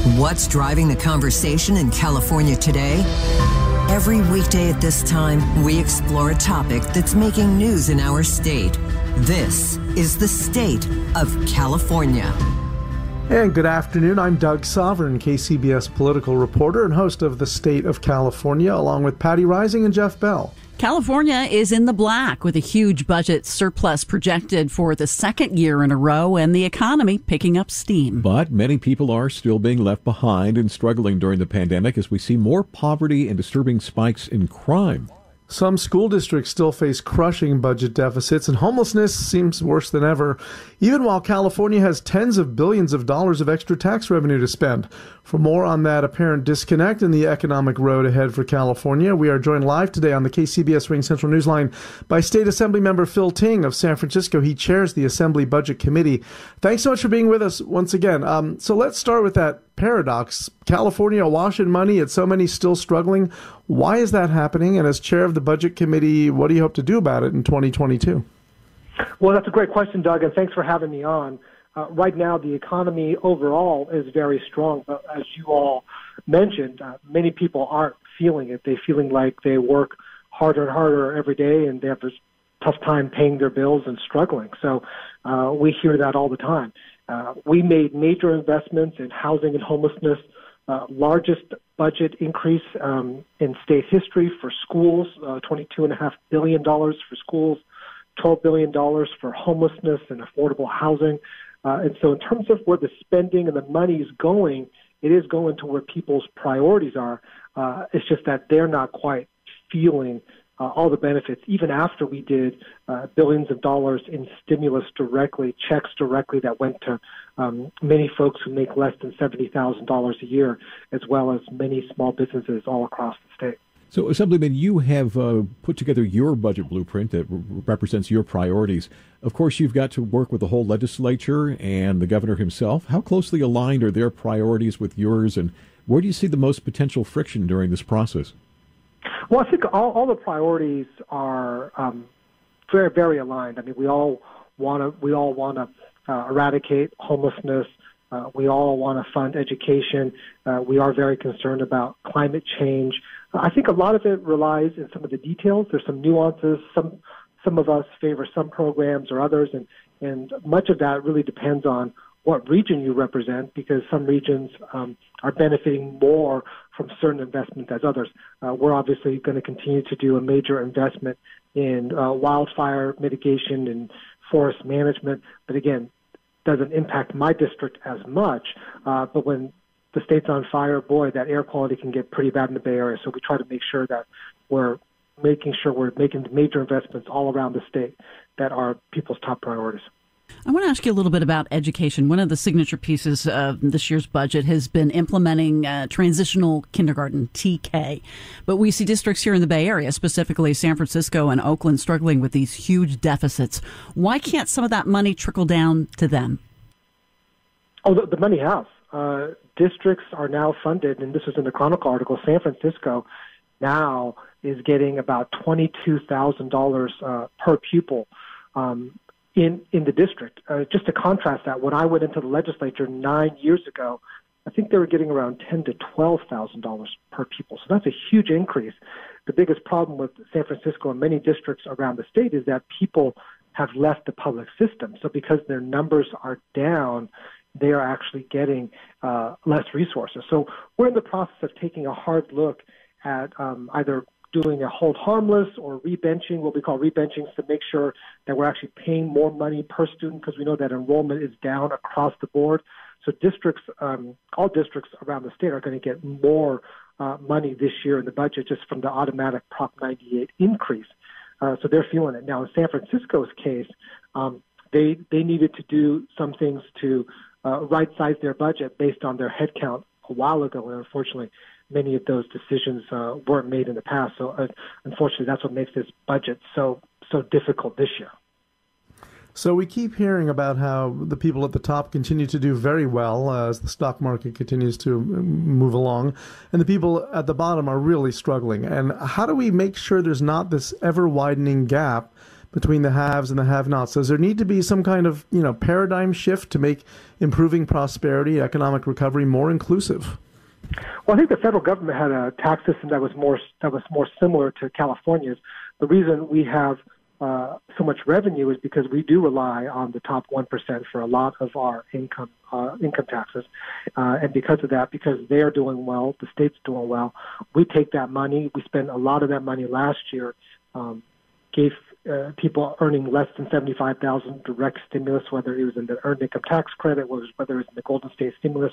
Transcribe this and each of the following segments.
What's driving the conversation in California today? Every weekday at this time, we explore a topic that's making news in our state. This is the state of California. And good afternoon. I'm Doug Sovern, KCBS political reporter and host of The State of California, along with Patti Reising and Jeff Bell. California is in the black with a huge budget surplus projected for the second year in a row and the economy picking up steam. But many people are still being left behind and struggling during the pandemic as we see more poverty and disturbing spikes in crime. Some school districts still face crushing budget deficits, and homelessness seems worse than ever, even while California has tens of billions of dollars of extra tax revenue to spend. For more on that apparent disconnect in the economic road ahead for California, we are joined live today on the KCBS RingCentral Newsline by State Assembly Member Phil Ting of San Francisco. He chairs the Assembly Budget Committee. Thanks so much for being with us once again. Um, so let's start with that paradox. California awash in money, yet so many still struggling. Why is that happening? And as chair of the Budget Committee, what do you hope to do about it in 2022? Well, that's a great question, Doug, and thanks for having me on. Uh, right now, the economy overall is very strong, but as you all mentioned, uh, many people aren't feeling it. They're feeling like they work harder and harder every day, and they have this tough time paying their bills and struggling. So uh, we hear that all the time. Uh, we made major investments in housing and homelessness, uh, largest budget increase um, in state history for schools, uh, $22.5 billion for schools, $12 billion for homelessness and affordable housing. Uh, and so, in terms of where the spending and the money is going, it is going to where people's priorities are. Uh, it's just that they're not quite feeling uh, all the benefits, even after we did uh, billions of dollars in stimulus directly, checks directly that went to um, many folks who make less than $70,000 a year, as well as many small businesses all across the state. So, Assemblyman, you have uh, put together your budget blueprint that r- represents your priorities. Of course, you've got to work with the whole legislature and the governor himself. How closely aligned are their priorities with yours, and where do you see the most potential friction during this process? Well, I think all, all the priorities are um, very, very aligned. I mean, we all want to we all want to uh, eradicate homelessness. Uh, we all want to fund education. Uh, we are very concerned about climate change. I think a lot of it relies in some of the details. There's some nuances. Some some of us favor some programs or others, and and much of that really depends on what region you represent, because some regions um, are benefiting more from certain investments as others. Uh, we're obviously going to continue to do a major investment in uh, wildfire mitigation and forest management, but again, doesn't impact my district as much. Uh, but when the state's on fire, boy, that air quality can get pretty bad in the Bay Area. So we try to make sure that we're making sure we're making major investments all around the state that are people's top priorities. I want to ask you a little bit about education. One of the signature pieces of this year's budget has been implementing uh, transitional kindergarten, TK. But we see districts here in the Bay Area, specifically San Francisco and Oakland, struggling with these huge deficits. Why can't some of that money trickle down to them? Oh, the, the money has. Uh, districts are now funded, and this is in the Chronicle article. San Francisco now is getting about twenty-two thousand uh, dollars per pupil um, in in the district. Uh, just to contrast that, when I went into the legislature nine years ago, I think they were getting around ten to twelve thousand dollars per pupil. So that's a huge increase. The biggest problem with San Francisco and many districts around the state is that people have left the public system. So because their numbers are down, they are actually getting uh, less resources. So we're in the process of taking a hard look at um, either doing a hold harmless or rebenching, what we call rebenching, to make sure that we're actually paying more money per student because we know that enrollment is down across the board. So districts, um, all districts around the state are going to get more uh, money this year in the budget just from the automatic Prop 98 increase. Uh, so they're feeling it. Now, in San Francisco's case, um, they they needed to do some things to uh, right size their budget based on their headcount a while ago, and unfortunately, many of those decisions uh, weren't made in the past. So, uh, unfortunately, that's what makes this budget so so difficult this year. So we keep hearing about how the people at the top continue to do very well uh, as the stock market continues to move along, and the people at the bottom are really struggling. And how do we make sure there's not this ever widening gap between the haves and the have-nots? Does there need to be some kind of you know paradigm shift to make improving prosperity, economic recovery more inclusive? Well, I think the federal government had a tax system that was more that was more similar to California's. The reason we have uh, so much revenue is because we do rely on the top one percent for a lot of our income uh, income taxes, uh, and because of that, because they are doing well, the state's doing well, we take that money. We spent a lot of that money last year, um, gave uh, people earning less than seventy five thousand direct stimulus, whether it was in the earned income tax credit, whether it was in the Golden State stimulus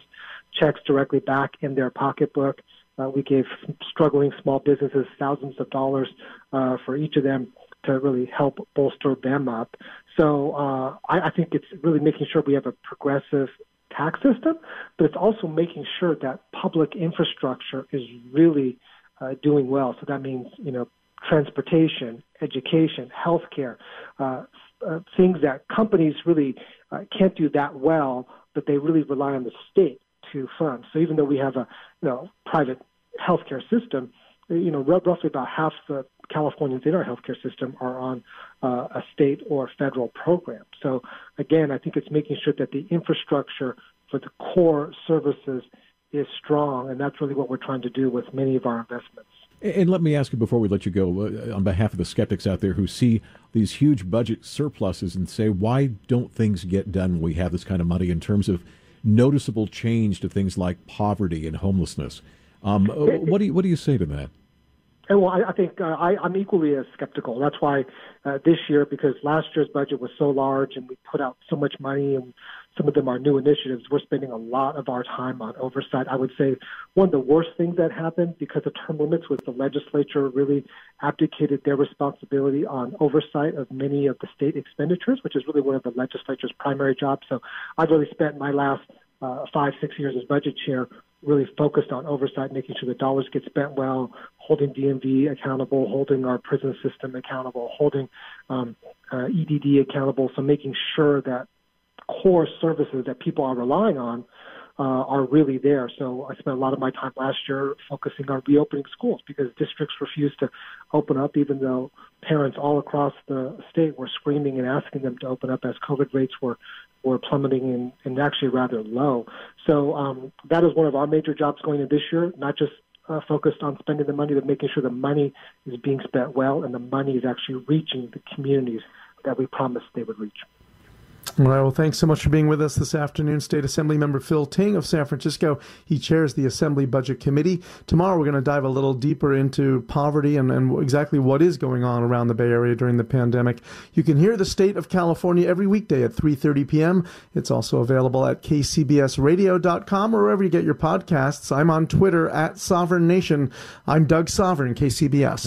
checks directly back in their pocketbook. Uh, we gave struggling small businesses thousands of dollars uh, for each of them to really help bolster them up. So uh, I, I think it's really making sure we have a progressive tax system, but it's also making sure that public infrastructure is really uh, doing well. So that means you know transportation, education, healthcare, uh, uh, things that companies really uh, can't do that well, but they really rely on the state to fund. So even though we have a you know private healthcare system, you know roughly about half the Californians in our healthcare system are on uh, a state or federal program. So again, I think it's making sure that the infrastructure for the core services is strong, and that's really what we're trying to do with many of our investments. And let me ask you before we let you go, uh, on behalf of the skeptics out there who see these huge budget surpluses and say, why don't things get done when we have this kind of money in terms of noticeable change to things like poverty and homelessness? Um, uh, what do you what do you say to that? Well, I, I think uh, I, I'm equally as skeptical. That's why uh, this year, because last year's budget was so large and we put out so much money, and some of them are new initiatives, we're spending a lot of our time on oversight. I would say one of the worst things that happened because of term limits was the legislature really abdicated their responsibility on oversight of many of the state expenditures, which is really one of the legislature's primary jobs. So I've really spent my last uh, five, six years as budget chair really focused on oversight, making sure the dollars get spent well, holding DMV accountable, holding our prison system accountable, holding um, uh, EDD accountable. So making sure that core services that people are relying on uh, are really there. So I spent a lot of my time last year focusing on reopening schools because districts refused to open up, even though parents all across the state were screaming and asking them to open up as COVID rates were were plummeting and, and actually rather low. So um, that is one of our major jobs going into this year, not just uh, focused on spending the money, but making sure the money is being spent well and the money is actually reaching the communities that we promised they would reach. All right. Well, thanks so much for being with us this afternoon. State Assembly Member Phil Ting of San Francisco. He chairs the Assembly Budget Committee. Tomorrow, we're going to dive a little deeper into poverty and, and exactly what is going on around the Bay Area during the pandemic. You can hear the state of California every weekday at 3.30 p.m. It's also available at kcbsradio.com or wherever you get your podcasts. I'm on Twitter at Sovern Nation. I'm Doug Sovern, KCBS.